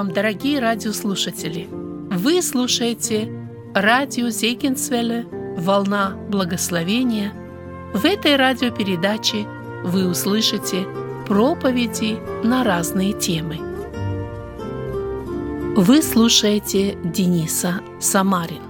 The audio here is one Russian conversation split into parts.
вам, дорогие радиослушатели! Вы слушаете радио Зейкинсвелле «Волна благословения». В этой радиопередаче вы услышите проповеди на разные темы. Вы слушаете Дениса Самарин.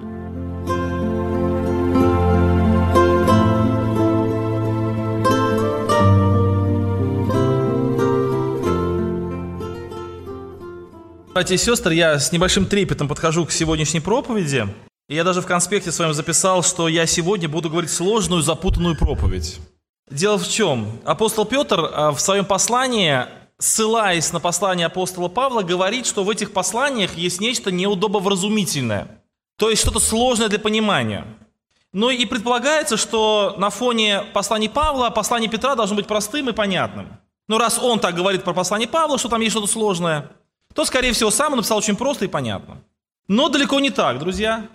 Братья и сестры, я с небольшим трепетом подхожу к сегодняшней проповеди. И я даже в конспекте своем записал, что я сегодня буду говорить сложную, запутанную проповедь. Дело в чем? Апостол Петр а, в своем послании, ссылаясь на послание апостола Павла, говорит, что в этих посланиях есть нечто неудобовразумительное. То есть что-то сложное для понимания. Но и предполагается, что на фоне посланий Павла послание Петра должно быть простым и понятным. Но раз он так говорит про послание Павла, что там есть что-то сложное – то, скорее всего, сам он написал очень просто и понятно. Но далеко не так, друзья.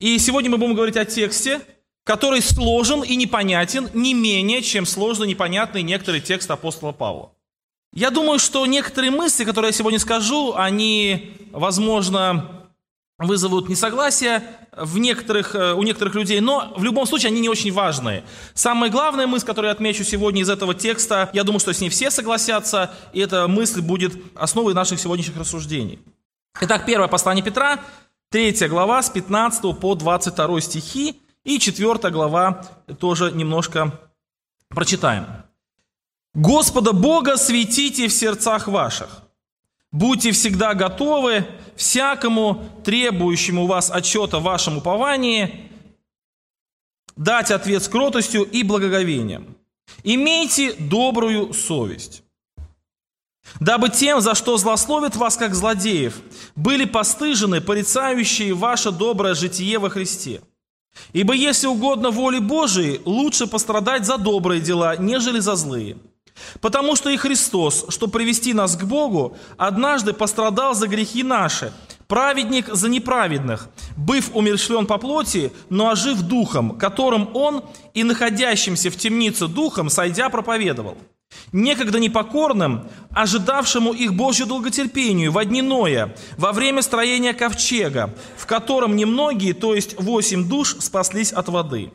И сегодня мы будем говорить о тексте, который сложен и непонятен не менее, чем сложно и непонятный некоторый текст апостола Павла. Я думаю, что некоторые мысли, которые я сегодня скажу, они, возможно, вызовут несогласие в некоторых, э, у некоторых людей, но в любом случае они не очень важные. Самая главная мысль, которую я отмечу сегодня из этого текста, я думаю, что с ней все согласятся, и эта мысль будет основой наших сегодняшних рассуждений. Итак, первое послание Петра, 3 глава с 15 по 22 стихи, и 4 глава тоже немножко прочитаем. «Господа Бога светите в сердцах ваших, Будьте всегда готовы всякому требующему вас отчета в вашем уповании дать ответ с кротостью и благоговением. Имейте добрую совесть, дабы тем, за что злословят вас как злодеев, были постыжены порицающие ваше доброе житие во Христе. Ибо если угодно воле Божией, лучше пострадать за добрые дела, нежели за злые – Потому что и Христос, чтобы привести нас к Богу, однажды пострадал за грехи наши, праведник за неправедных, быв умершлен по плоти, но ожив духом, которым Он и находящимся в темнице духом, сойдя, проповедовал. Некогда непокорным, ожидавшему их Божью долготерпению во дни Ноя, во время строения ковчега, в котором немногие, то есть восемь душ, спаслись от воды.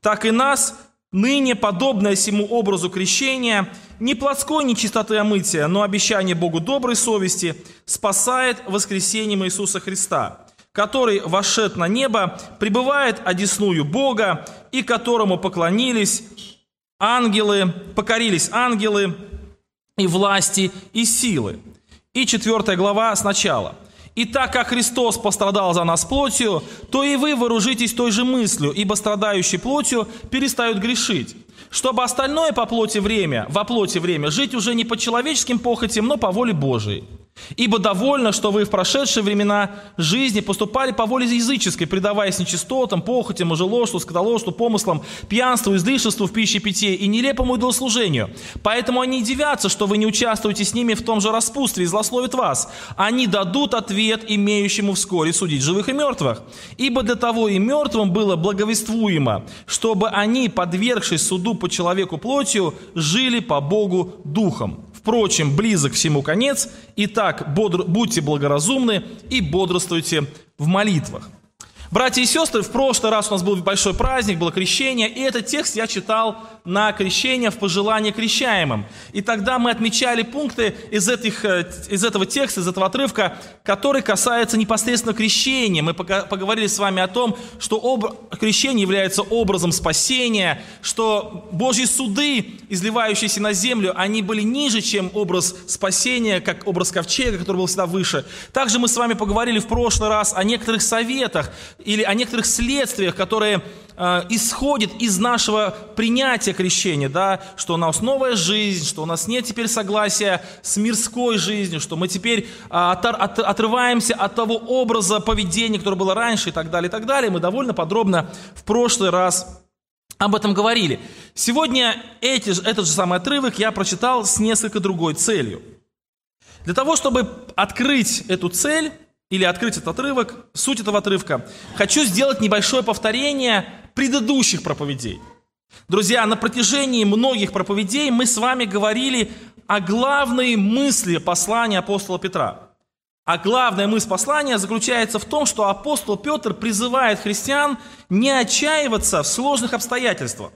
Так и нас, Ныне, подобное всему образу крещения, не плотской нечистоты омытия, но обещание Богу доброй совести спасает воскресением Иисуса Христа, который, вошед на небо, пребывает одесную Бога и которому поклонились ангелы, покорились ангелы и власти и силы. И четвертая глава сначала – и так как Христос пострадал за нас плотью, то и вы вооружитесь той же мыслью, ибо страдающий плотью перестают грешить чтобы остальное по плоти время, во плоти время, жить уже не по человеческим похотям, но по воле Божией. Ибо довольно, что вы в прошедшие времена жизни поступали по воле языческой, предаваясь нечистотам, похотям, мужеложству, скотоложству, помыслам, пьянству, излишеству в пище питье и нелепому идолослужению. Поэтому они дивятся, что вы не участвуете с ними в том же распутстве и злословят вас. Они дадут ответ имеющему вскоре судить живых и мертвых. Ибо для того и мертвым было благовествуемо, чтобы они, подвергшись суду по человеку плотью, жили по Богу духом. Впрочем, близок всему конец. Итак, бодр... будьте благоразумны и бодрствуйте в молитвах. Братья и сестры, в прошлый раз у нас был большой праздник, было крещение, и этот текст я читал на крещение в пожелание крещаемым. И тогда мы отмечали пункты из, этих, э, из этого текста, из этого отрывка, который касается непосредственно крещения. Мы поговорили с вами о том, что об... крещение является образом спасения, что Божьи суды, изливающиеся на землю, они были ниже, чем образ спасения, как образ ковчега, который был всегда выше. Также мы с вами поговорили в прошлый раз о некоторых советах, или о некоторых следствиях, которые э, исходят из нашего принятия крещения, да, что у нас новая жизнь, что у нас нет теперь согласия с мирской жизнью, что мы теперь э, от, от, отрываемся от того образа поведения, которое было раньше и так далее, и так далее. Мы довольно подробно в прошлый раз об этом говорили. Сегодня эти, этот же самый отрывок я прочитал с несколько другой целью. Для того, чтобы открыть эту цель, или открыть этот отрывок, суть этого отрывка, хочу сделать небольшое повторение предыдущих проповедей. Друзья, на протяжении многих проповедей мы с вами говорили о главной мысли послания апостола Петра. А главная мысль послания заключается в том, что апостол Петр призывает христиан не отчаиваться в сложных обстоятельствах.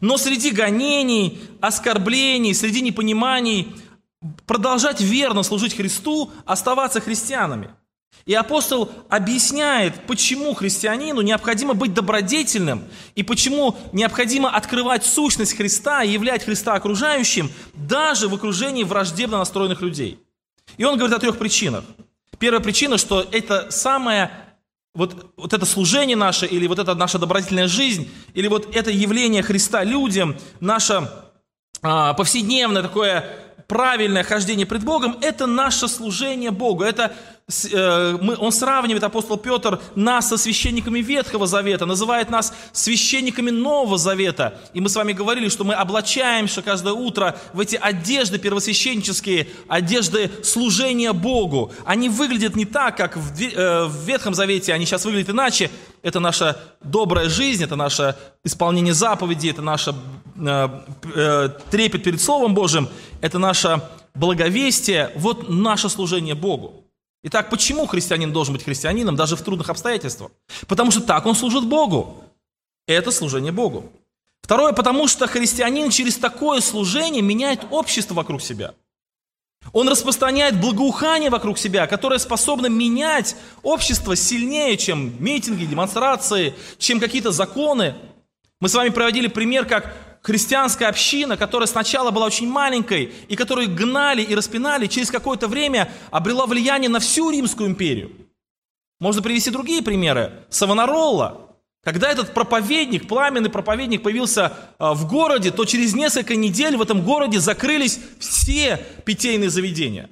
Но среди гонений, оскорблений, среди непониманий продолжать верно служить Христу, оставаться христианами. И апостол объясняет, почему христианину необходимо быть добродетельным и почему необходимо открывать сущность Христа и являть Христа окружающим даже в окружении враждебно настроенных людей. И он говорит о трех причинах. Первая причина, что это самое, вот, вот это служение наше, или вот эта наша добродетельная жизнь, или вот это явление Христа людям, наше а, повседневное такое правильное хождение пред Богом, это наше служение Богу. Это мы, он сравнивает, апостол Петр, нас со священниками Ветхого Завета, называет нас священниками Нового Завета. И мы с вами говорили, что мы облачаемся каждое утро в эти одежды первосвященнические, одежды служения Богу. Они выглядят не так, как в, э, Ветхом Завете, они сейчас выглядят иначе. Это наша добрая жизнь, это наше исполнение заповедей, это наше э, э, трепет перед Словом Божьим, это наше благовестие, вот наше служение Богу. Итак, почему христианин должен быть христианином даже в трудных обстоятельствах? Потому что так он служит Богу. Это служение Богу. Второе, потому что христианин через такое служение меняет общество вокруг себя. Он распространяет благоухание вокруг себя, которое способно менять общество сильнее, чем митинги, демонстрации, чем какие-то законы. Мы с вами проводили пример, как христианская община, которая сначала была очень маленькой, и которую гнали и распинали, через какое-то время обрела влияние на всю Римскую империю. Можно привести другие примеры. Савонаролла. Когда этот проповедник, пламенный проповедник появился а, в городе, то через несколько недель в этом городе закрылись все питейные заведения.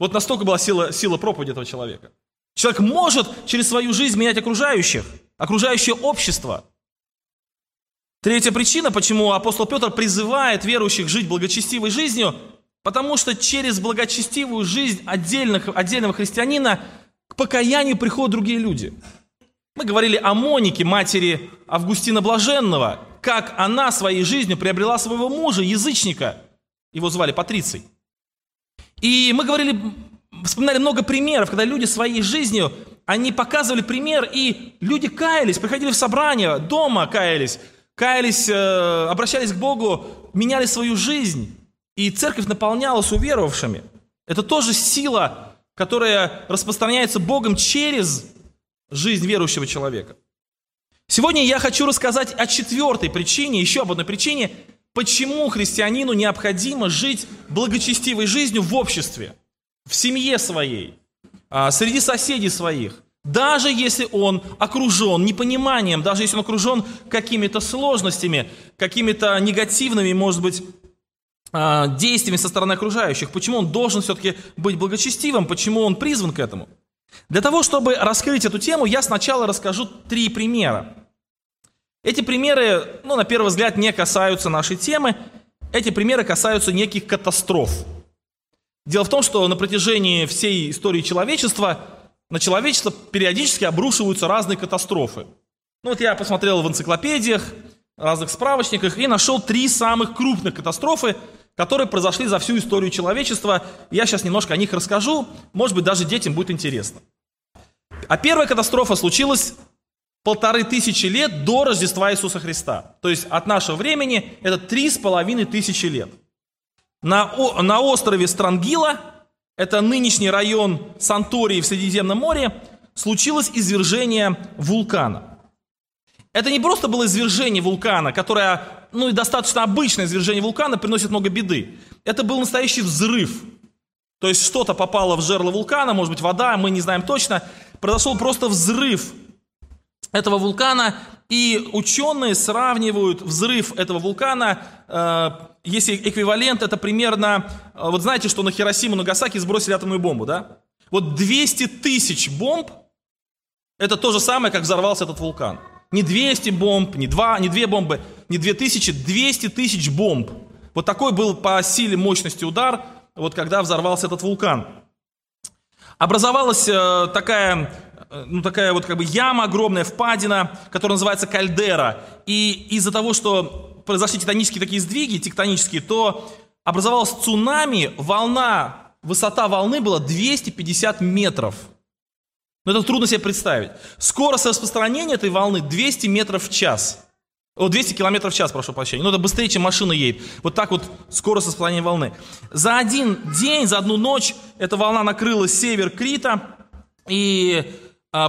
Вот настолько была сила, сила проповеди этого человека. Человек может через свою жизнь менять окружающих, окружающее общество – Третья причина, почему апостол Петр призывает верующих жить благочестивой жизнью, потому что через благочестивую жизнь отдельных, отдельного христианина к покаянию приходят другие люди. Мы говорили о Монике, матери Августина Блаженного, как она своей жизнью приобрела своего мужа, язычника. Его звали Патриций. И мы говорили, вспоминали много примеров, когда люди своей жизнью, они показывали пример, и люди каялись, приходили в собрание, дома каялись, каялись, э, обращались к Богу, меняли свою жизнь, и церковь наполнялась уверовавшими. Это тоже сила, которая распространяется Богом через жизнь верующего человека. Сегодня я хочу рассказать о четвертой причине, еще об одной причине, почему христианину необходимо жить благочестивой жизнью в обществе, в семье своей, а, среди соседей своих, даже если он окружен непониманием, даже если он окружен какими-то сложностями, какими-то негативными, может быть, а, действиями со стороны окружающих, почему он должен все-таки быть благочестивым, почему он призван к этому. Для того, чтобы раскрыть эту тему, я сначала расскажу три примера. Эти примеры, ну, на первый взгляд, не касаются нашей темы, эти примеры касаются неких катастроф. Дело в том, что на протяжении всей истории человечества – на человечество периодически обрушиваются разные катастрофы. Ну вот я посмотрел в энциклопедиях, разных справочниках и нашел три самых крупных катастрофы, которые произошли за всю историю человечества. Я сейчас немножко о них расскажу, может быть, даже детям будет интересно. А первая катастрофа случилась полторы тысячи лет до Рождества Иисуса Христа. То есть от нашего времени это три с половиной тысячи лет. На, на острове Странгила это нынешний район Сантории в Средиземном море, случилось извержение вулкана. Это не просто было извержение вулкана, которое, ну и достаточно обычное извержение вулкана, приносит много беды. Это был настоящий взрыв. То есть что-то попало в жерло вулкана, может быть вода, мы не знаем точно. Произошел просто взрыв этого вулкана, и ученые сравнивают взрыв этого вулкана, э, если эквивалент, это примерно, э, вот знаете, что на Хиросиму, Нагасаки сбросили атомную бомбу, да? Вот 200 тысяч бомб, это то же самое, как взорвался этот вулкан. Не 200 бомб, не, 2, не 2 бомбы, не 2000, 200 тысяч бомб. Вот такой был по силе мощности удар, вот когда взорвался этот вулкан. Образовалась э, такая ну, такая вот как бы яма огромная, впадина, которая называется кальдера. И из-за того, что произошли тектонические такие сдвиги, тектонические, то образовалась цунами, волна высота волны была 250 метров. Но это трудно себе представить. Скорость распространения этой волны 200 метров в час. О, 200 километров в час, прошу прощения. Ну, это быстрее, чем машина едет. Вот так вот скорость распространения волны. За один день, за одну ночь эта волна накрыла север Крита. И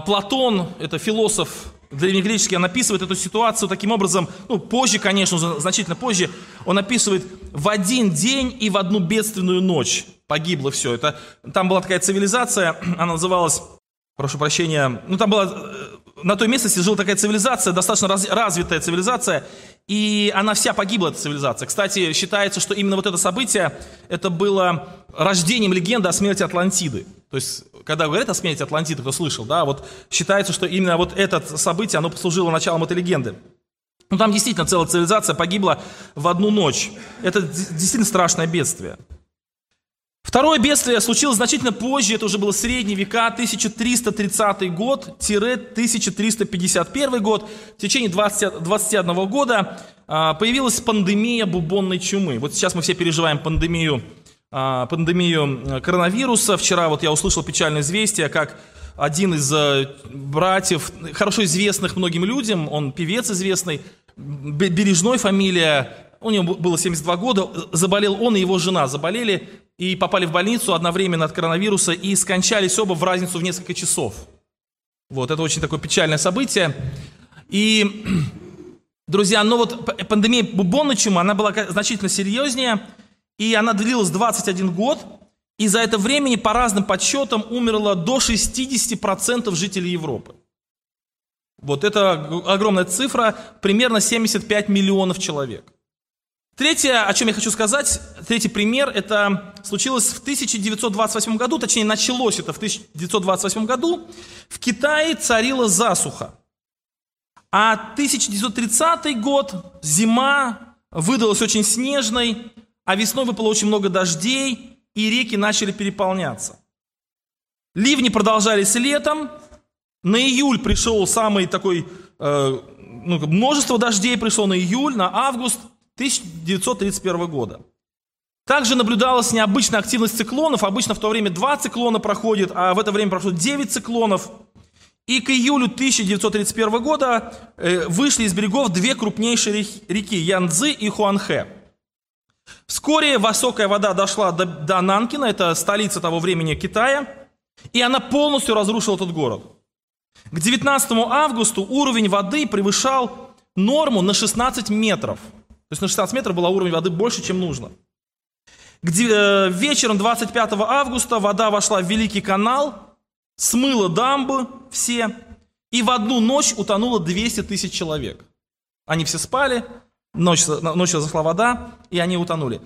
Платон, это философ древнегреческий, он описывает эту ситуацию таким образом, ну, позже, конечно, значительно позже, он описывает в один день и в одну бедственную ночь погибло все. Это, там была такая цивилизация, она называлась прошу прощения, ну там была, э, на той местности жила такая цивилизация, достаточно раз, развитая цивилизация, и она вся погибла, эта цивилизация. Кстати, считается, что именно вот это событие, это было рождением легенды о смерти Атлантиды. То есть, когда говорят о смерти Атлантиды, кто слышал, да, вот считается, что именно вот это событие, оно послужило началом этой легенды. Ну там действительно целая цивилизация погибла в одну ночь. Это действительно страшное бедствие. Второе бедствие случилось значительно позже, это уже было средние века, 1330 год-1351 год. В течение 20, 21 года а, появилась пандемия бубонной чумы. Вот сейчас мы все переживаем пандемию, пандемию коронавируса. Вчера вот я услышал печальное известие, как один из э, братьев, хорошо известных многим людям, он певец известный, Бережной фамилия, у него было 72 года, заболел он и его жена, заболели и попали в больницу одновременно от коронавируса и скончались оба в разницу в несколько часов. Вот, это очень такое печальное событие. И, друзья, ну вот пандемия бубонной чумы, она была значительно серьезнее, и она длилась 21 год, и за это время по разным подсчетам умерло до 60% жителей Европы. Вот это огромная цифра, примерно 75 миллионов человек. Третье, о чем я хочу сказать, третий пример, это случилось в 1928 году, точнее началось это в 1928 году. В Китае царила засуха. А 1930 год, зима, выдалась очень снежной, а весной выпало очень много дождей, и реки начали переполняться. Ливни продолжались летом, на июль пришел самый такой, э, ну, множество дождей пришло на июль, на август – 1931 года. Также наблюдалась необычная активность циклонов. Обычно в то время два циклона проходит, а в это время прошло 9 циклонов. И к июлю 1931 года э, вышли из берегов две крупнейшие реки Янцзы и Хуанхэ. Вскоре высокая вода дошла до, до Нанкина, это столица того времени Китая, и она полностью разрушила этот город. К 19 августа уровень воды превышал норму на 16 метров – то есть на 16 метров было уровень воды больше, чем нужно. Где, э, вечером 25 августа вода вошла в Великий канал, смыла дамбы все, и в одну ночь утонуло 200 тысяч человек. Они все спали, ночь, ночью зашла вода, и они утонули.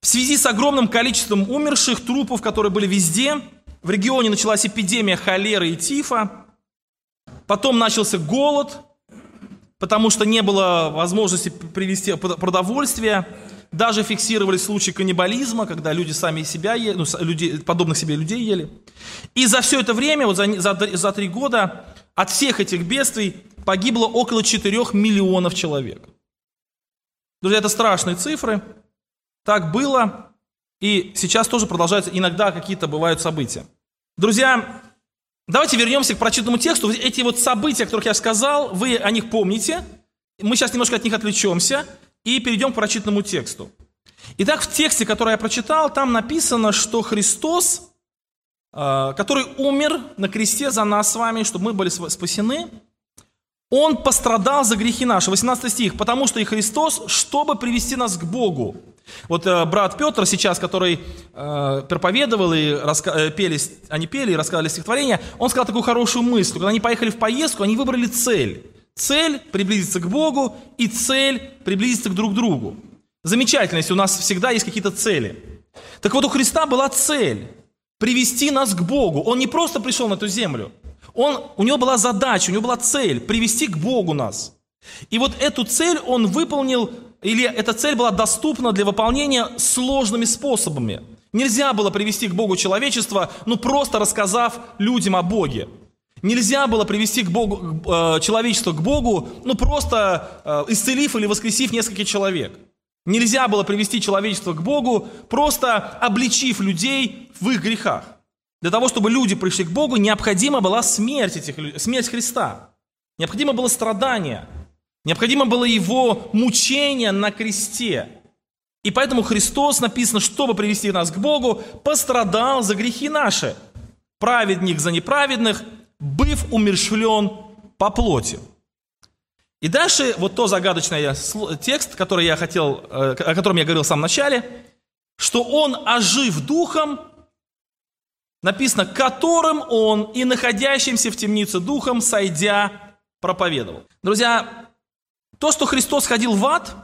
В связи с огромным количеством умерших, трупов, которые были везде, в регионе началась эпидемия холеры и тифа, потом начался голод, потому что не было возможности привести продовольствие. Даже фиксировались случаи каннибализма, когда люди сами себя ели, ну, люди, подобных себе людей ели. И за все это время, вот за, за, за три года, от всех этих бедствий погибло около 4 миллионов человек. Друзья, это страшные цифры. Так было, и сейчас тоже продолжаются, иногда какие-то бывают события. Друзья, Давайте вернемся к прочитанному тексту. Эти вот события, о которых я сказал, вы о них помните. Мы сейчас немножко от них отвлечемся и перейдем к прочитанному тексту. Итак, в тексте, который я прочитал, там написано, что Христос, э, который умер на кресте за нас с вами, чтобы мы были спасены, Он пострадал за грехи наши. 18 стих. «Потому что и Христос, чтобы привести нас к Богу, вот э, брат Петр сейчас, который э, проповедовал и раска... э, пели, они пели и рассказывали стихотворение, он сказал такую хорошую мысль. Когда они поехали в поездку, они выбрали цель. Цель – приблизиться к Богу, и цель – приблизиться к друг другу. Замечательно, если у нас всегда есть какие-то цели. Так вот, у Христа была цель – привести нас к Богу. Он не просто пришел на эту землю. Он, у него была задача, у него была цель – привести к Богу нас. И вот эту цель он выполнил или эта цель была доступна для выполнения сложными способами. Нельзя было привести к Богу человечество, ну просто рассказав людям о Боге. Нельзя было привести к Богу, э, человечество к Богу, ну просто э, исцелив или воскресив несколько человек. Нельзя было привести человечество к Богу, просто обличив людей в их грехах. Для того, чтобы люди пришли к Богу, необходима была смерть, этих, смерть Христа. Необходимо было страдание. Необходимо было его мучение на кресте. И поэтому Христос, написано, чтобы привести нас к Богу, пострадал за грехи наши. Праведник за неправедных, быв умершвлен по плоти. И дальше вот то загадочный текст, который я хотел, э, о котором я говорил в самом начале, что он, ожив духом, написано, которым он и находящимся в темнице духом, сойдя, проповедовал. Друзья, то, что Христос ходил в ад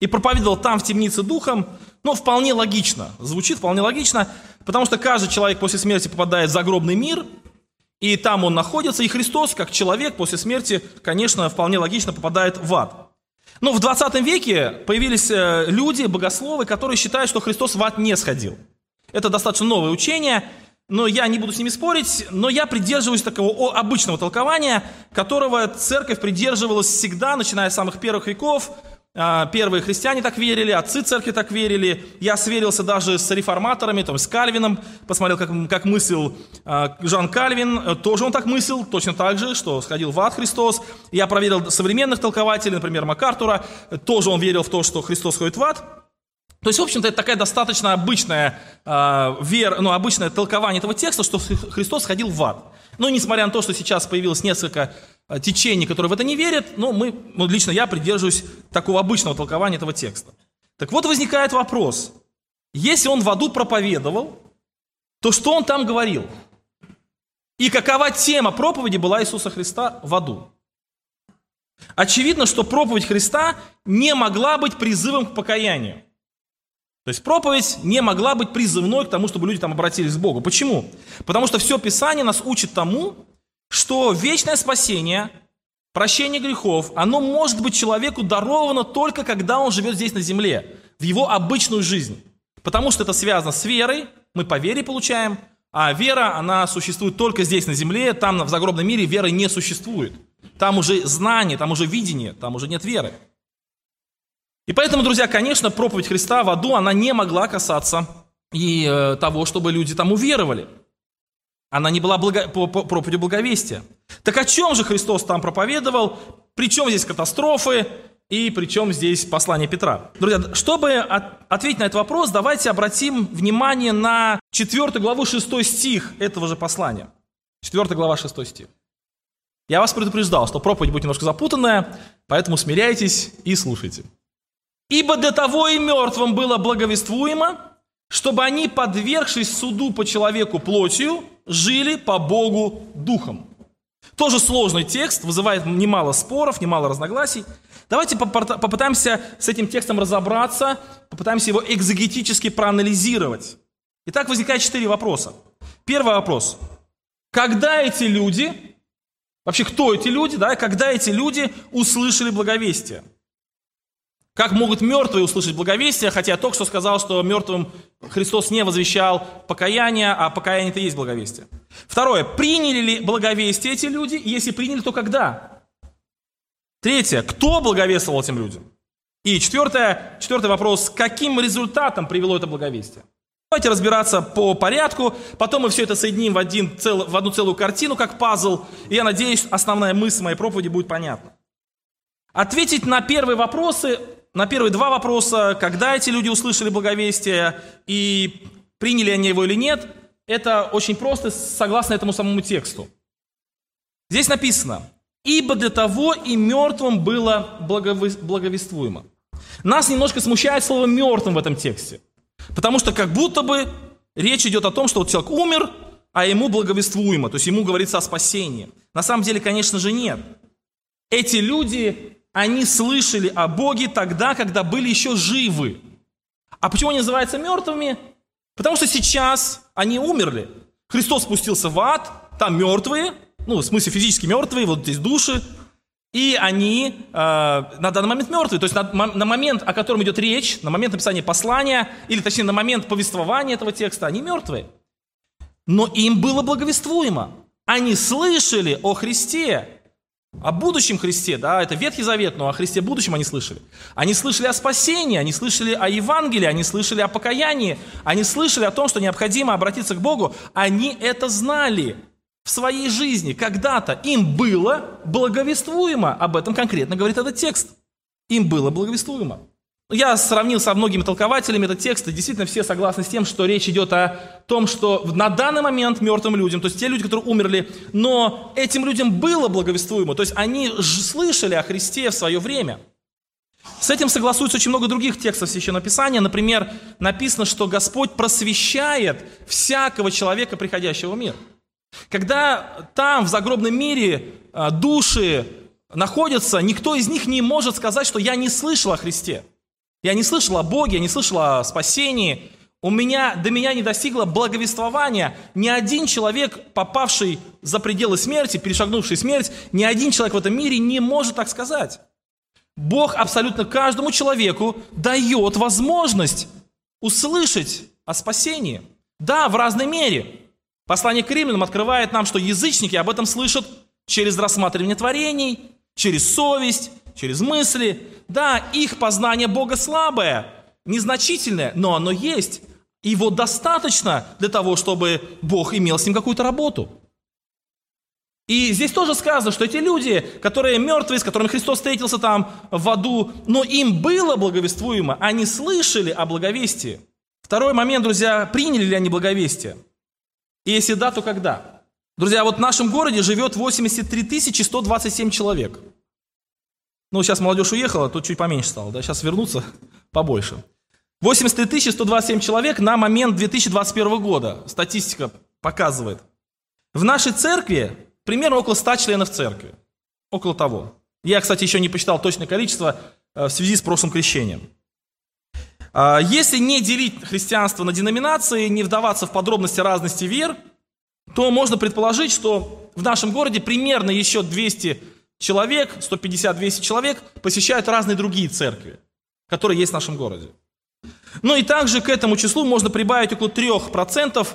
и проповедовал там в темнице духом, ну, вполне логично, звучит вполне логично, потому что каждый человек после смерти попадает в загробный мир – и там он находится, и Христос, как человек после смерти, конечно, вполне логично попадает в ад. Но в 20 веке появились э, люди, богословы, которые считают, что Христос в ад не сходил. Это достаточно новое учение, но я не буду с ними спорить, но я придерживаюсь такого обычного толкования, которого церковь придерживалась всегда, начиная с самых первых веков, а, первые христиане так верили, отцы церкви так верили. Я сверился даже с реформаторами, там, с Кальвином, посмотрел, как, как мыслил а, Жан Кальвин. Тоже он так мыслил, точно так же, что сходил в ад Христос. Я проверил современных толкователей, например, Макартура. Тоже он верил в то, что Христос ходит в ад. То есть, в общем-то, это такая достаточно обычная, э, вер, ну, обычное толкование этого текста, что Христос ходил в ад. Но несмотря на то, что сейчас появилось несколько Э, течений, которые в это не верят, но мы, ну, лично я придерживаюсь такого обычного толкования этого текста. Так вот возникает вопрос. Если он в аду проповедовал, то что он там говорил? И какова тема проповеди была Иисуса Христа в аду? Очевидно, что проповедь Христа не могла быть призывом к покаянию. То есть проповедь не могла быть призывной к тому, чтобы люди там обратились к Богу. Почему? Потому что все Писание нас учит тому, что вечное спасение, прощение грехов, оно может быть человеку даровано только когда он живет здесь на земле, в его обычную жизнь. Потому что это связано с верой, мы по вере получаем, а вера, она существует только здесь на земле, там в загробном мире веры не существует. Там уже знание, там уже видение, там уже нет веры. И поэтому, друзья, конечно, проповедь Христа в аду, она не могла касаться и э, того, чтобы люди там уверовали. Она не была благо... проповедью благовестия. Так о чем же Христос там проповедовал? Причем здесь катастрофы? И причем здесь послание Петра? Друзья, чтобы от... ответить на этот вопрос, давайте обратим внимание на 4 главу 6 стих этого же послания. 4 глава 6 стих. Я вас предупреждал, что проповедь будет немножко запутанная, поэтому смиряйтесь и слушайте. «Ибо для того и мертвым было благовествуемо, чтобы они, подвергшись суду по человеку плотью, жили по Богу духом. Тоже сложный текст, вызывает немало споров, немало разногласий. Давайте попытаемся с этим текстом разобраться, попытаемся его экзегетически проанализировать. Итак, возникает четыре вопроса. Первый вопрос. Когда эти люди, вообще кто эти люди, да, когда эти люди услышали благовестие? Как могут мертвые услышать благовестие, хотя только что сказал, что мертвым Христос не возвещал покаяние, а покаяние это и есть благовестие. Второе. Приняли ли благовестие эти люди? Если приняли, то когда? Третье. Кто благовествовал этим людям? И четвертое, четвертый вопрос. Каким результатом привело это благовестие? Давайте разбираться по порядку, потом мы все это соединим в, один, цел, в одну целую картину, как пазл, и я надеюсь, основная мысль моей проповеди будет понятна. Ответить на первые вопросы на первые два вопроса, когда эти люди услышали благовестие и приняли они его или нет, это очень просто, согласно этому самому тексту. Здесь написано, «Ибо для того и мертвым было благовествуемо». Нас немножко смущает слово «мертвым» в этом тексте, потому что как будто бы речь идет о том, что вот человек умер, а ему благовествуемо, то есть ему говорится о спасении. На самом деле, конечно же, нет. Эти люди они слышали о Боге тогда, когда были еще живы. А почему они называются мертвыми? Потому что сейчас они умерли. Христос спустился в ад, там мертвые, ну, в смысле физически мертвые, вот здесь души, и они э, на данный момент мертвые. То есть на, на момент, о котором идет речь, на момент написания послания, или точнее на момент повествования этого текста, они мертвые. Но им было благовествуемо. Они слышали о Христе, О будущем Христе, да, это Ветхий Завет, но о Христе будущем они слышали. Они слышали о спасении, они слышали о Евангелии, они слышали о покаянии, они слышали о том, что необходимо обратиться к Богу. Они это знали в своей жизни когда-то. Им было благовествуемо. Об этом конкретно говорит этот текст. Им было благовествуемо. Я сравнил со многими толкователями этот текст, и действительно все согласны с тем, что речь идет о том, что на данный момент мертвым людям, то есть те люди, которые умерли, но этим людям было благовествуемо, то есть они слышали о Христе в свое время. С этим согласуется очень много других текстов Священного Писания. Например, написано, что Господь просвещает всякого человека, приходящего в мир. Когда там, в загробном мире, а, души находятся, никто из них не может сказать, что я не слышал о Христе. Я не слышал о Боге, я не слышал о спасении. У меня, до меня не достигло благовествования. Ни один человек, попавший за пределы смерти, перешагнувший смерть, ни один человек в этом мире не может так сказать. Бог абсолютно каждому человеку дает возможность услышать о спасении. Да, в разной мере. Послание к римлянам открывает нам, что язычники об этом слышат через рассматривание творений, через совесть, через мысли. Да, их познание Бога слабое, незначительное, но оно есть. Его достаточно для того, чтобы Бог имел с ним какую-то работу. И здесь тоже сказано, что эти люди, которые мертвые, с которыми Христос встретился там в аду, но им было благовествуемо, они слышали о благовестии. Второй момент, друзья, приняли ли они благовестие? И если да, то когда? Друзья, вот в нашем городе живет 83 127 человек – ну, сейчас молодежь уехала, тут чуть поменьше стало, да, сейчас вернуться побольше. 83 127 человек на момент 2021 года, статистика показывает. В нашей церкви примерно около 100 членов церкви, около того. Я, кстати, еще не посчитал точное количество э, в связи с прошлым крещением. А, если не делить христианство на деноминации, не вдаваться в подробности разности вер, то можно предположить, что в нашем городе примерно еще 200 человек, 150-200 человек посещают разные другие церкви, которые есть в нашем городе. Ну и также к этому числу можно прибавить около 3%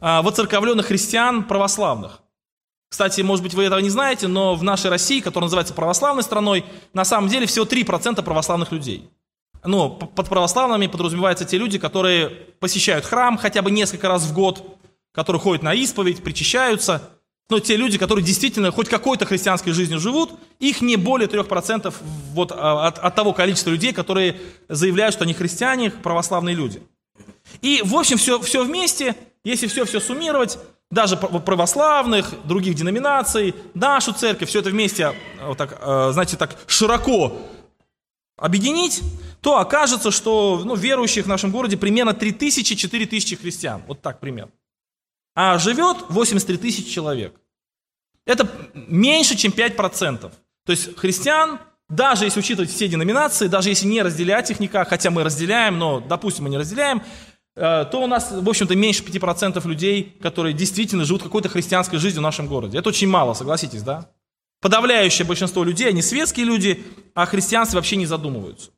а, воцерковленных христиан православных. Кстати, может быть, вы этого не знаете, но в нашей России, которая называется православной страной, на самом деле всего 3% православных людей. Ну, под православными подразумеваются те люди, которые посещают храм хотя бы несколько раз в год, которые ходят на исповедь, причащаются – но те люди, которые действительно хоть какой-то христианской жизнью живут, их не более 3% вот а, от, от того количества людей, которые заявляют, что они христиане, православные люди. И, в общем, все, все вместе, если все-все суммировать, даже православных, других деноминаций, нашу церковь, все это вместе, а, вот так, а, знаете, так широко объединить, то окажется, что ну, верующих в нашем городе примерно 3000-4000 христиан. Вот так примерно. А живет 83 тысячи человек. Это меньше, чем 5%. То есть христиан, даже если учитывать все деноминации, даже если не разделять их никак, хотя мы разделяем, но, допустим, мы не разделяем, э, то у нас, в общем-то, меньше 5% людей, которые действительно живут какой-то христианской жизнью в нашем городе. Это очень мало, согласитесь, да? Подавляющее большинство людей, они светские люди, а о христианстве вообще не задумываются.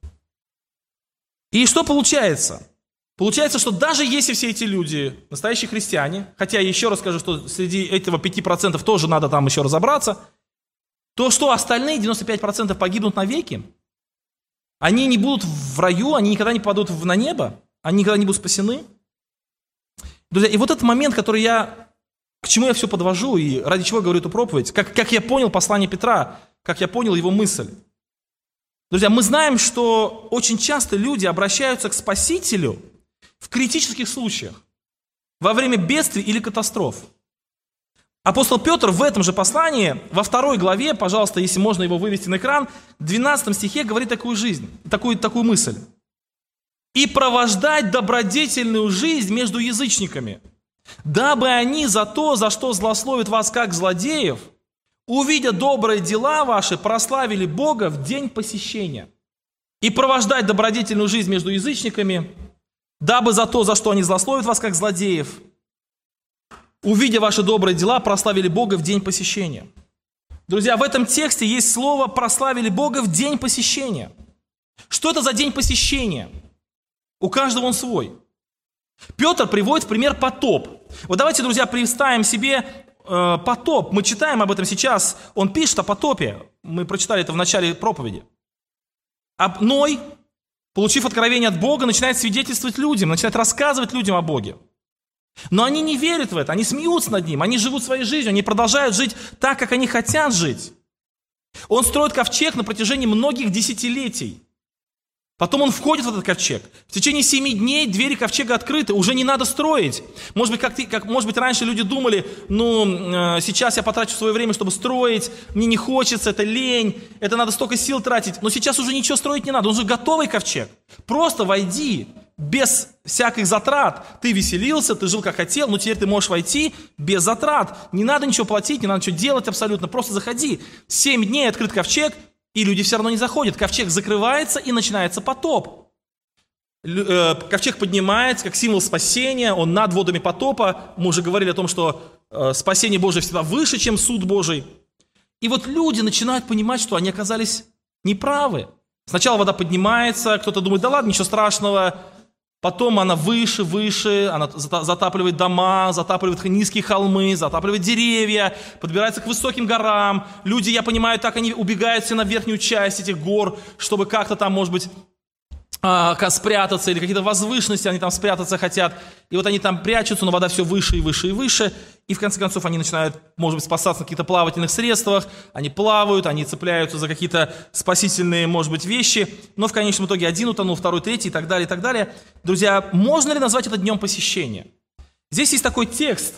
И что получается? Получается, что даже если все эти люди настоящие христиане, хотя еще раз скажу, что среди этого 5% тоже надо там еще разобраться, то что остальные 95% погибнут навеки? Они не будут в раю, они никогда не попадут на небо, они никогда не будут спасены. Друзья, и вот этот момент, который я, к чему я все подвожу и ради чего говорю эту проповедь, как, как я понял послание Петра, как я понял его мысль. Друзья, мы знаем, что очень часто люди обращаются к Спасителю – в критических случаях, во время бедствий или катастроф. Апостол Петр в этом же послании, во второй главе, пожалуйста, если можно его вывести на экран, в 12 стихе говорит такую жизнь, такую, такую мысль. «И провождать добродетельную жизнь между язычниками, дабы они за то, за что злословят вас как злодеев, увидя добрые дела ваши, прославили Бога в день посещения. И провождать добродетельную жизнь между язычниками, дабы за то, за что они злословят вас, как злодеев, увидя ваши добрые дела, прославили Бога в день посещения. Друзья, в этом тексте есть слово «прославили Бога в день посещения». Что это за день посещения? У каждого он свой. Петр приводит в пример потоп. Вот давайте, друзья, представим себе э, потоп, мы читаем об этом сейчас, он пишет о потопе. Мы прочитали это в начале проповеди. А Ной, получив откровение от Бога, начинает свидетельствовать людям, начинает рассказывать людям о Боге. Но они не верят в это, они смеются над ним, они живут своей жизнью, они продолжают жить так, как они хотят жить. Он строит ковчег на протяжении многих десятилетий. Потом он входит в этот ковчег. В течение семи дней двери ковчега открыты, уже не надо строить. Может быть, как ты, как, может быть раньше люди думали, ну, э, сейчас я потрачу свое время, чтобы строить, мне не хочется, это лень, это надо столько сил тратить. Но сейчас уже ничего строить не надо, он же готовый ковчег. Просто войди, без всяких затрат. Ты веселился, ты жил как хотел, но теперь ты можешь войти без затрат. Не надо ничего платить, не надо ничего делать абсолютно, просто заходи. Семь дней открыт ковчег, и люди все равно не заходят. Ковчег закрывается, и начинается потоп. Э, ковчег поднимается как символ спасения, он над водами потопа. Мы уже говорили о том, что э, спасение Божие всегда выше, чем суд Божий. И вот люди начинают понимать, что они оказались неправы. Сначала вода поднимается, кто-то думает, да ладно, ничего страшного, Потом она выше, выше, она затапливает дома, затапливает низкие холмы, затапливает деревья, подбирается к высоким горам. Люди, я понимаю, так они убегают все на верхнюю часть этих гор, чтобы как-то там, может быть, спрятаться, или какие-то возвышенности они там спрятаться хотят. И вот они там прячутся, но вода все выше и выше и выше. И в конце концов они начинают, может быть, спасаться на каких-то плавательных средствах. Они плавают, они цепляются за какие-то спасительные, может быть, вещи. Но в конечном итоге один утонул, второй, третий и так далее, и так далее. Друзья, можно ли назвать это днем посещения? Здесь есть такой текст,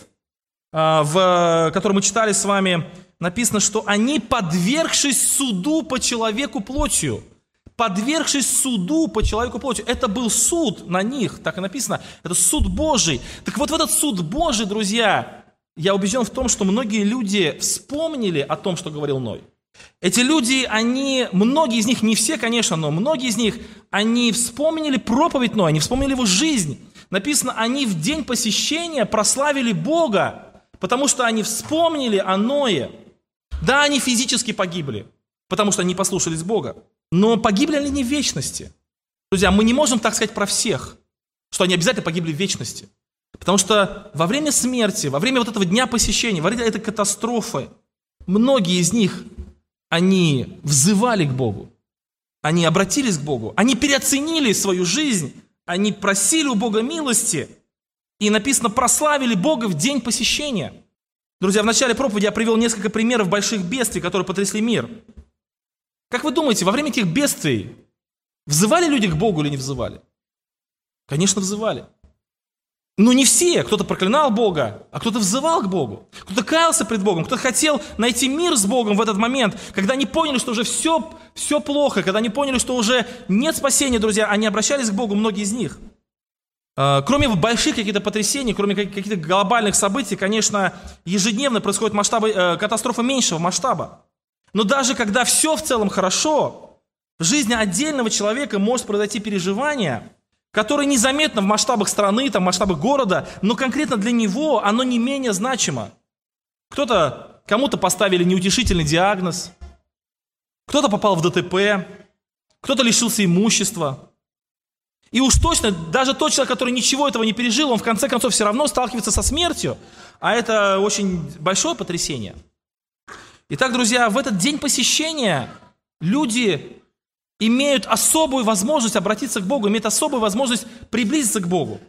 а, в, который мы читали с вами. Написано, что они, подвергшись суду по человеку плотью, подвергшись суду по человеку плоти. Это был суд на них, так и написано. Это суд Божий. Так вот в этот суд Божий, друзья, я убежден в том, что многие люди вспомнили о том, что говорил Ной. Эти люди, они, многие из них, не все, конечно, но многие из них, они вспомнили проповедь Ноя, они вспомнили его жизнь. Написано, они в день посещения прославили Бога, потому что они вспомнили о Ное. Да, они физически погибли, потому что они послушались Бога. Но погибли ли они в вечности? Друзья, мы не можем так сказать про всех, что они обязательно погибли в вечности. Потому что во время смерти, во время вот этого дня посещения, во время этой катастрофы, многие из них, они взывали к Богу, они обратились к Богу, они переоценили свою жизнь, они просили у Бога милости, и написано, прославили Бога в день посещения. Друзья, в начале проповеди я привел несколько примеров больших бедствий, которые потрясли мир. Как вы думаете, во время этих бедствий взывали люди к Богу или не взывали? Конечно, взывали. Но не все. Кто-то проклинал Бога, а кто-то взывал к Богу. Кто-то каялся пред Богом, кто-то хотел найти мир с Богом в этот момент, когда они поняли, что уже все, все плохо, когда они поняли, что уже нет спасения, друзья, они обращались к Богу, многие из них. А, кроме больших каких-то потрясений, кроме каких-то глобальных событий, конечно, ежедневно происходят масштабы, э, катастрофы меньшего масштаба. Но даже когда все в целом хорошо, в жизни отдельного человека может произойти переживание, которое незаметно в масштабах страны, там, в масштабах города, но конкретно для него оно не менее значимо. Кто-то, кому-то поставили неутешительный диагноз, кто-то попал в ДТП, кто-то лишился имущества. И уж точно, даже тот человек, который ничего этого не пережил, он в конце концов все равно сталкивается со смертью, а это очень большое потрясение – Итак, друзья, в этот день посещения люди имеют особую возможность обратиться к Богу, имеют особую возможность приблизиться к Богу.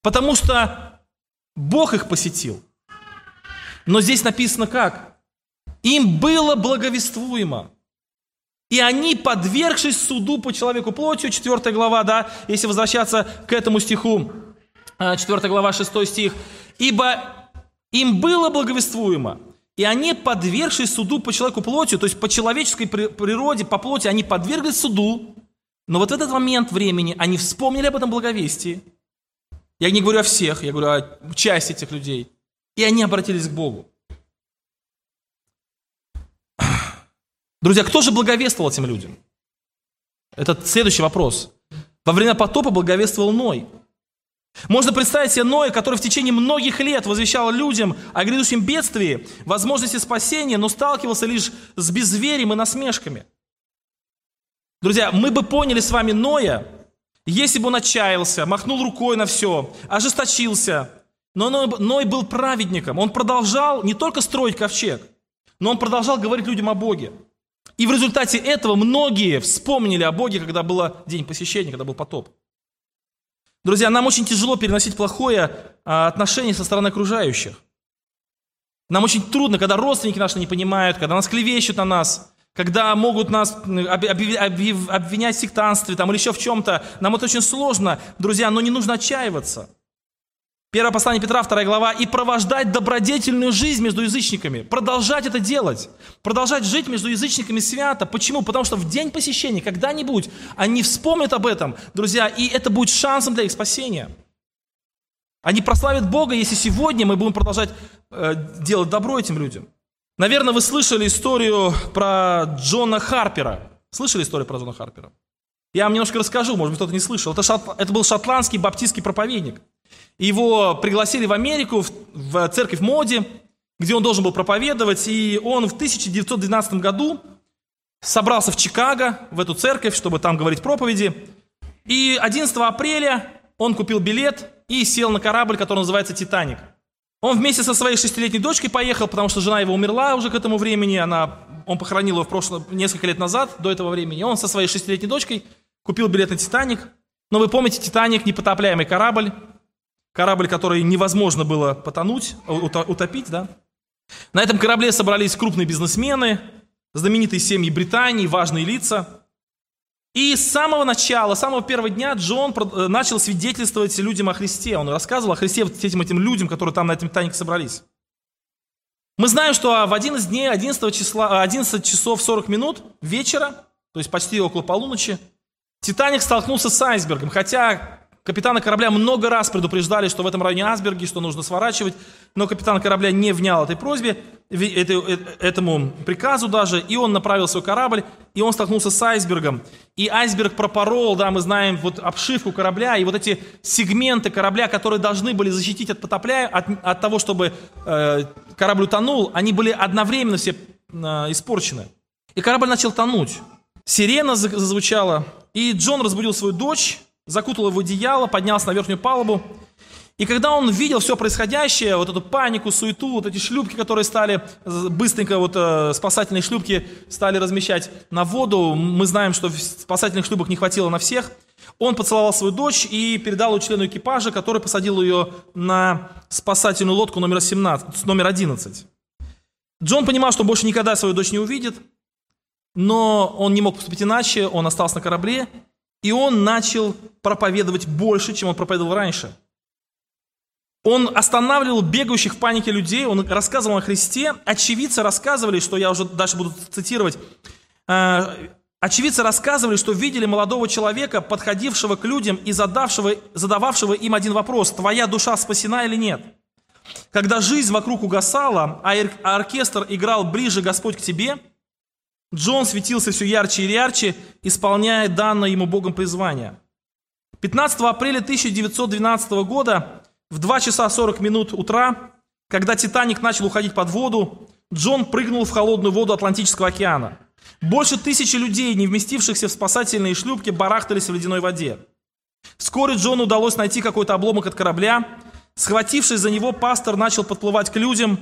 Потому что Бог их посетил. Но здесь написано как? Им было благовествуемо. И они, подвергшись суду по человеку плотью, 4 глава, да, если возвращаться к этому стиху, 4 а, глава, 6 стих, ибо им было благовествуемо, и они, подвергшись суду по человеку плотью, то есть по человеческой природе, по плоти, они подверглись суду, но вот в этот момент времени они вспомнили об этом благовестии. Я не говорю о всех, я говорю о части этих людей. И они обратились к Богу. Друзья, кто же благовествовал этим людям? Это следующий вопрос. Во время потопа благовествовал Ной. Можно представить себе Ноя, который в течение многих лет возвещал людям о грядущем бедствии, возможности спасения, но сталкивался лишь с безверием и насмешками. Друзья, мы бы поняли с вами Ноя, если бы он отчаялся, махнул рукой на все, ожесточился, Но Ной был праведником. Он продолжал не только строить ковчег, но он продолжал говорить людям о Боге. И в результате этого многие вспомнили о Боге, когда был день посещения, когда был потоп. Друзья, нам очень тяжело переносить плохое а, отношение со стороны окружающих. Нам очень трудно, когда родственники наши не понимают, когда нас клевещут на нас, когда могут нас обвинять в сектанстве там, или еще в чем-то. Нам это очень сложно, друзья, но не нужно отчаиваться. Первое послание Петра, вторая глава. «И провождать добродетельную жизнь между язычниками». Продолжать это делать. Продолжать жить между язычниками свято. Почему? Потому что в день посещения, когда-нибудь, они вспомнят об этом, друзья, и это будет шансом для их спасения. Они прославят Бога, если сегодня мы будем продолжать э, делать добро этим людям. Наверное, вы слышали историю про Джона Харпера. Слышали историю про Джона Харпера? Я вам немножко расскажу, может быть, кто-то не слышал. Это, шот... это был шотландский баптистский проповедник. Его пригласили в Америку, в, церковь Моди, где он должен был проповедовать. И он в 1912 году собрался в Чикаго, в эту церковь, чтобы там говорить проповеди. И 11 апреля он купил билет и сел на корабль, который называется «Титаник». Он вместе со своей шестилетней дочкой поехал, потому что жена его умерла уже к этому времени. Она, он похоронил ее в прошлом, несколько лет назад, до этого времени. Он со своей шестилетней дочкой купил билет на «Титаник». Но вы помните, «Титаник» – непотопляемый корабль. Корабль, который невозможно было потонуть, утопить, да? На этом корабле собрались крупные бизнесмены, знаменитые семьи Британии, важные лица. И с самого начала, с самого первого дня Джон э, начал свидетельствовать людям о Христе. Он рассказывал о Христе вот этим, этим людям, которые там на этом Титанике собрались. Мы знаем, что в один из дней, 11, числа, 11 часов 40 минут вечера, то есть почти около полуночи, Титаник столкнулся с айсбергом, хотя Капитана корабля много раз предупреждали, что в этом районе айсберги, что нужно сворачивать, но капитан корабля не внял этой просьбе, э, этому приказу даже, и он направил свой корабль, и он столкнулся с айсбергом. И айсберг пропорол, да, мы знаем, вот обшивку корабля, и вот эти сегменты корабля, которые должны были защитить от потопля, от, от того, чтобы э, корабль утонул, они были одновременно все э, испорчены. И корабль начал тонуть. Сирена зазвучала, и Джон разбудил свою дочь, закутал его в одеяло, поднялся на верхнюю палубу. И когда он видел все происходящее, вот эту панику, суету, вот эти шлюпки, которые стали, быстренько вот э, спасательные шлюпки стали размещать на воду, мы знаем, что спасательных шлюпок не хватило на всех, он поцеловал свою дочь и передал ее члену экипажа, который посадил ее на спасательную лодку номер, 17, номер 11. Джон понимал, что больше никогда свою дочь не увидит, но он не мог поступить иначе, он остался на корабле, и он начал проповедовать больше, чем он проповедовал раньше. Он останавливал бегающих в панике людей, он рассказывал о Христе. Очевидцы рассказывали, что я уже дальше буду цитировать, э, очевидцы рассказывали, что видели молодого человека, подходившего к людям и задавшего, задававшего им один вопрос, твоя душа спасена или нет? Когда жизнь вокруг угасала, а оркестр играл ближе Господь к тебе – Джон светился все ярче и ярче, исполняя данное ему Богом призвание. 15 апреля 1912 года в 2 часа 40 минут утра, когда «Титаник» начал уходить под воду, Джон прыгнул в холодную воду Атлантического океана. Больше тысячи людей, не вместившихся в спасательные шлюпки, барахтались в ледяной воде. Вскоре Джону удалось найти какой-то обломок от корабля. Схватившись за него, пастор начал подплывать к людям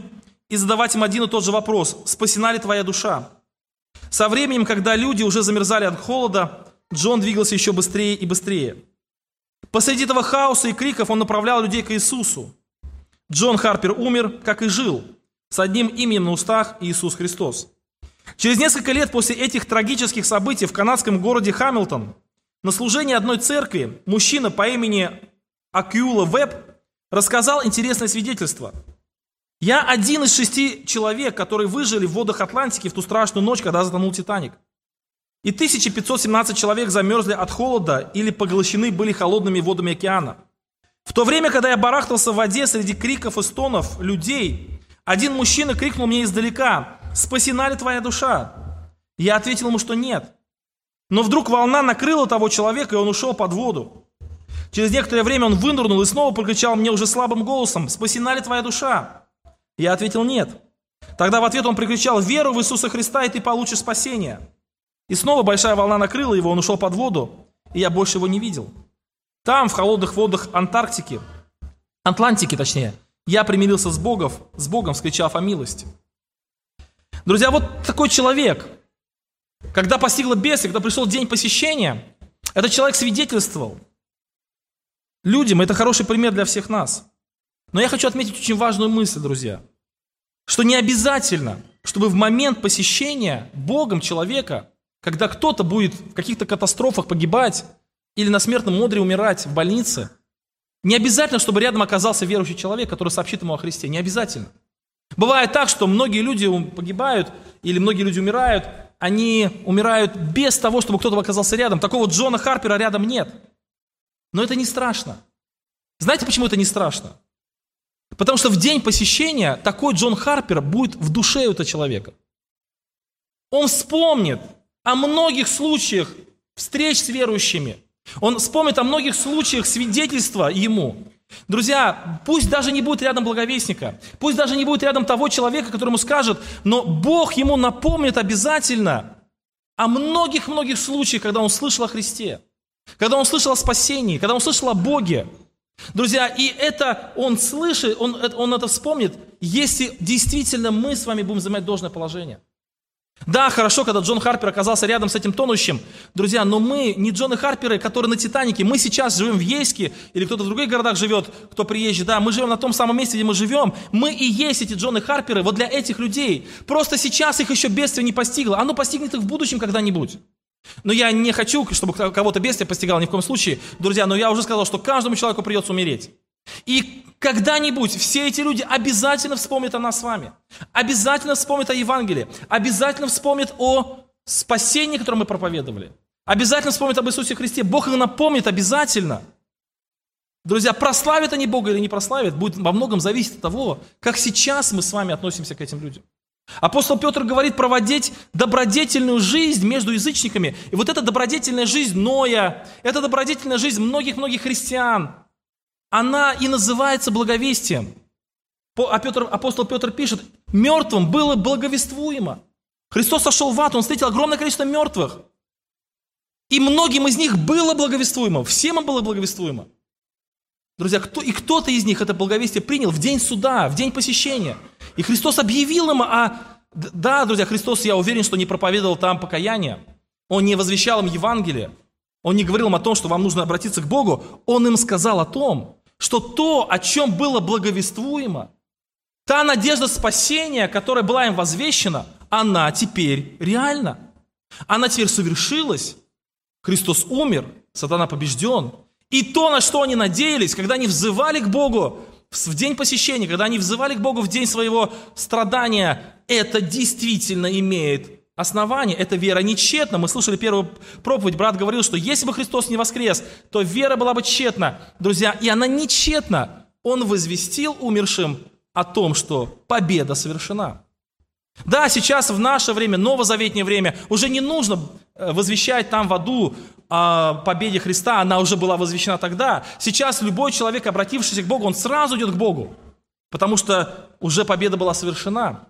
и задавать им один и тот же вопрос «Спасена ли твоя душа?». Со временем, когда люди уже замерзали от холода, Джон двигался еще быстрее и быстрее. Посреди этого хаоса и криков он направлял людей к Иисусу. Джон Харпер умер, как и жил, с одним именем на устах Иисус Христос. Через несколько лет после этих трагических событий в канадском городе Хамилтон на служении одной церкви мужчина по имени Акюла Веб рассказал интересное свидетельство – я один из шести человек, которые выжили в водах Атлантики в ту страшную ночь, когда затонул Титаник. И 1517 человек замерзли от холода или поглощены были холодными водами океана. В то время, когда я барахтался в воде среди криков и стонов людей, один мужчина крикнул мне издалека, «Спасена ли твоя душа?» Я ответил ему, что нет. Но вдруг волна накрыла того человека, и он ушел под воду. Через некоторое время он вынырнул и снова прокричал мне уже слабым голосом, «Спасена ли твоя душа?» Я ответил «нет». Тогда в ответ он прикричал «Веру в Иисуса Христа, и ты получишь спасение». И снова большая волна накрыла его, он ушел под воду, и я больше его не видел. Там, в холодных водах Антарктики, Атлантики точнее, Я примирился с Богом, с Богом, вскричав о милости. Друзья, вот такой человек, когда постигла бесы, когда пришел день посещения, этот человек свидетельствовал людям, это хороший пример для всех нас. Но я хочу отметить очень важную мысль, друзья, что не обязательно, чтобы в момент посещения Богом человека, когда кто-то будет в каких-то катастрофах погибать или на смертном одре умирать в больнице, не обязательно, чтобы рядом оказался верующий человек, который сообщит ему о Христе. Не обязательно. Бывает так, что многие люди погибают или многие люди умирают, они умирают без того, чтобы кто-то оказался рядом. Такого Джона Харпера рядом нет. Но это не страшно. Знаете, почему это не страшно? Потому что в день посещения такой Джон Харпер будет в душе у этого человека. Он вспомнит о многих случаях встреч с верующими. Он вспомнит о многих случаях свидетельства ему. Друзья, пусть даже не будет рядом благовестника, пусть даже не будет рядом того человека, которому скажет, но Бог ему напомнит обязательно о многих-многих случаях, когда он слышал о Христе, когда он слышал о спасении, когда он слышал о Боге. Друзья, и это он слышит, он, он это вспомнит, если действительно мы с вами будем занимать должное положение. Да, хорошо, когда Джон Харпер оказался рядом с этим тонущим. Друзья, но мы не Джоны Харперы, которые на Титанике. Мы сейчас живем в Ейске, или кто-то в других городах живет, кто приезжий. Да, мы живем на том самом месте, где мы живем. Мы и есть эти Джоны Харперы вот для этих людей. Просто сейчас их еще бедствие не постигло. Оно постигнет их в будущем когда-нибудь. Но я не хочу, чтобы кого-то бедствие постигало ни в коем случае. Друзья, но я уже сказал, что каждому человеку придется умереть. И когда-нибудь все эти люди обязательно вспомнят о нас с вами. Обязательно вспомнят о Евангелии. Обязательно вспомнят о спасении, которое мы проповедовали. Обязательно вспомнят об Иисусе Христе. Бог их напомнит обязательно. Друзья, прославят они Бога или не прославят, будет во многом зависеть от того, как сейчас мы с вами относимся к этим людям. Апостол Петр говорит проводить добродетельную жизнь между язычниками. И вот эта добродетельная жизнь Ноя, эта добродетельная жизнь многих-многих христиан, она и называется благовестием. А Петр, апостол Петр пишет, мертвым было благовествуемо. Христос сошел в ад, Он встретил огромное количество мертвых. И многим из них было благовествуемо, всем им было благовествуемо. Друзья, кто, и кто-то из них это благовестие принял в день суда, в день посещения. И Христос объявил им о... Да, друзья, Христос, я уверен, что не проповедовал там покаяние. Он не возвещал им Евангелие. Он не говорил им о том, что вам нужно обратиться к Богу. Он им сказал о том, что то, о чем было благовествуемо, та надежда спасения, которая была им возвещена, она теперь реальна. Она теперь совершилась. Христос умер, сатана побежден. И то, на что они надеялись, когда они взывали к Богу в день посещения, когда они взывали к Богу в день своего страдания, это действительно имеет Основание – это вера не тщетна. Мы слушали первую проповедь, брат говорил, что если бы Христос не воскрес, то вера была бы тщетна. Друзья, и она не тщетна. Он возвестил умершим о том, что победа совершена. Да, сейчас в наше время, новозаветнее время, уже не нужно возвещать там в аду о победе Христа, она уже была возвещена тогда. Сейчас любой человек, обратившийся к Богу, он сразу идет к Богу, потому что уже победа была совершена.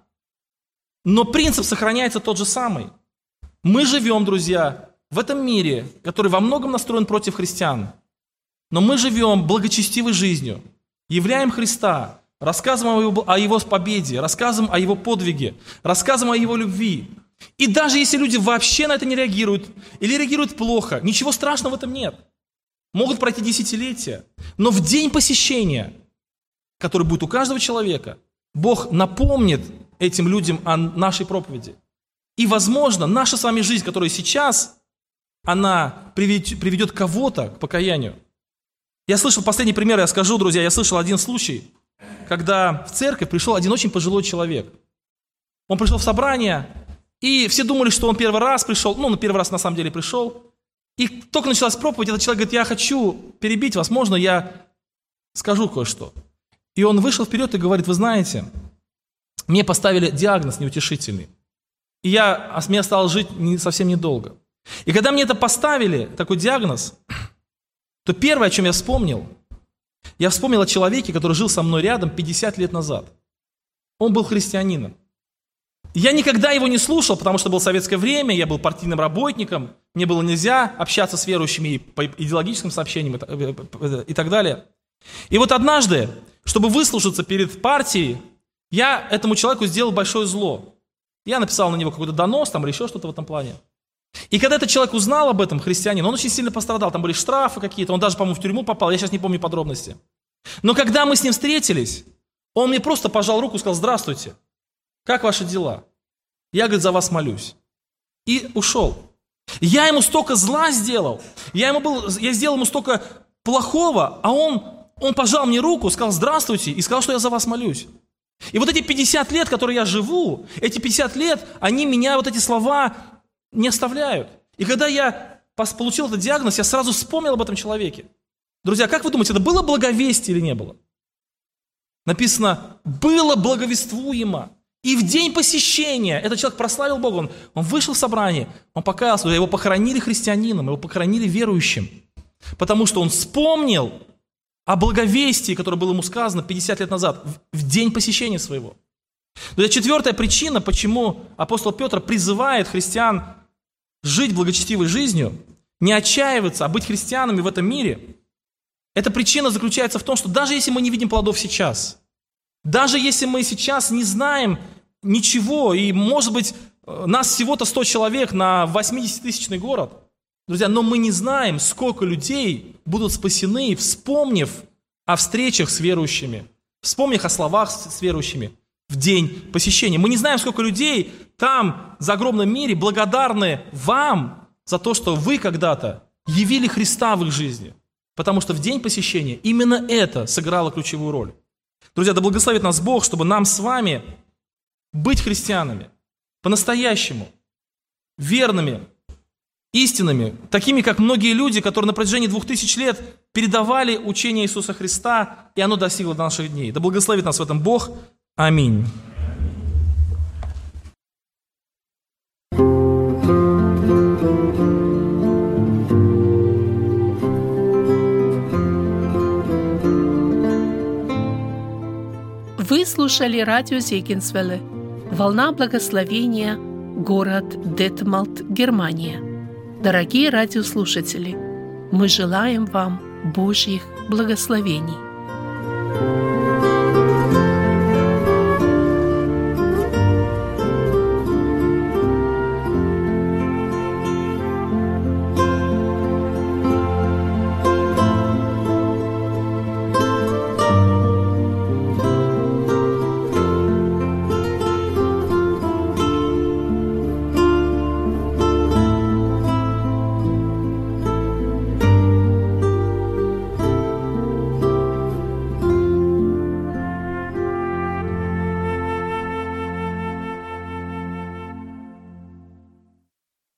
Но принцип сохраняется тот же самый. Мы живем, друзья, в этом мире, который во многом настроен против христиан. Но мы живем благочестивой жизнью, являем Христа, рассказываем о его победе, рассказываем о его подвиге, рассказываем о его любви. И даже если люди вообще на это не реагируют или реагируют плохо, ничего страшного в этом нет. Могут пройти десятилетия. Но в день посещения, который будет у каждого человека, Бог напомнит этим людям о нашей проповеди. И, возможно, наша с вами жизнь, которая сейчас, она приведет, приведет кого-то к покаянию. Я слышал, последний пример я скажу, друзья, я слышал один случай, когда в церковь пришел один очень пожилой человек. Он пришел в собрание, и все думали, что он первый раз пришел, ну, на первый раз на самом деле пришел. И только началась проповедь, этот человек говорит, я хочу перебить вас, можно я скажу кое-что. И он вышел вперед и говорит, вы знаете, мне поставили диагноз неутешительный. И я, мне осталось жить совсем недолго. И когда мне это поставили, такой диагноз, то первое, о чем я вспомнил, я вспомнил о человеке, который жил со мной рядом 50 лет назад. Он был христианином. Я никогда его не слушал, потому что было советское время, я был партийным работником, мне было нельзя общаться с верующими по идеологическим сообщениям и так далее. И вот однажды чтобы выслушаться перед партией, я этому человеку сделал большое зло. Я написал на него какой-то донос там или еще что-то в этом плане. И когда этот человек узнал об этом, христианин, он очень сильно пострадал. Там были штрафы какие-то, он даже, по-моему, в тюрьму попал, я сейчас не помню подробности. Но когда мы с ним встретились, он мне просто пожал руку и сказал, здравствуйте, как ваши дела? Я, говорит, за вас молюсь. И ушел. Я ему столько зла сделал, я, ему был, я сделал ему столько плохого, а он, он пожал мне руку, сказал здравствуйте и сказал, что я за вас молюсь. И вот эти 50 лет, которые я живу, эти 50 лет, они меня, вот эти слова не оставляют. И когда я получил этот диагноз, я сразу вспомнил об этом человеке. Друзья, как вы думаете, это было благовестие или не было? Написано, было благовествуемо. И в день посещения этот человек прославил Бога, он, он вышел в собрание, он покаялся, его похоронили христианином, его похоронили верующим. Потому что он вспомнил о благовестии, которое было ему сказано 50 лет назад, в, в день посещения своего. Это четвертая причина, почему апостол Петр призывает христиан жить благочестивой жизнью, не отчаиваться, а быть христианами в этом мире. Эта причина заключается в том, что даже если мы не видим плодов сейчас, даже если мы сейчас не знаем ничего, и, может быть, нас всего-то 100 человек на 80-тысячный город, друзья, но мы не знаем, сколько людей будут спасены, вспомнив о встречах с верующими, вспомнив о словах с верующими в день посещения. Мы не знаем, сколько людей там, за огромном мире, благодарны вам за то, что вы когда-то явили Христа в их жизни. Потому что в день посещения именно это сыграло ключевую роль. Друзья, да благословит нас Бог, чтобы нам с вами быть христианами, по-настоящему, верными, истинными, такими, как многие люди, которые на протяжении двух тысяч лет передавали учение Иисуса Христа, и оно достигло до наших дней. Да благословит нас в этом Бог. Аминь. Вы слушали радио Зегенсвелле «Волна благословения», город Детмалт, Германия. Дорогие радиослушатели, мы желаем вам Божьих благословений.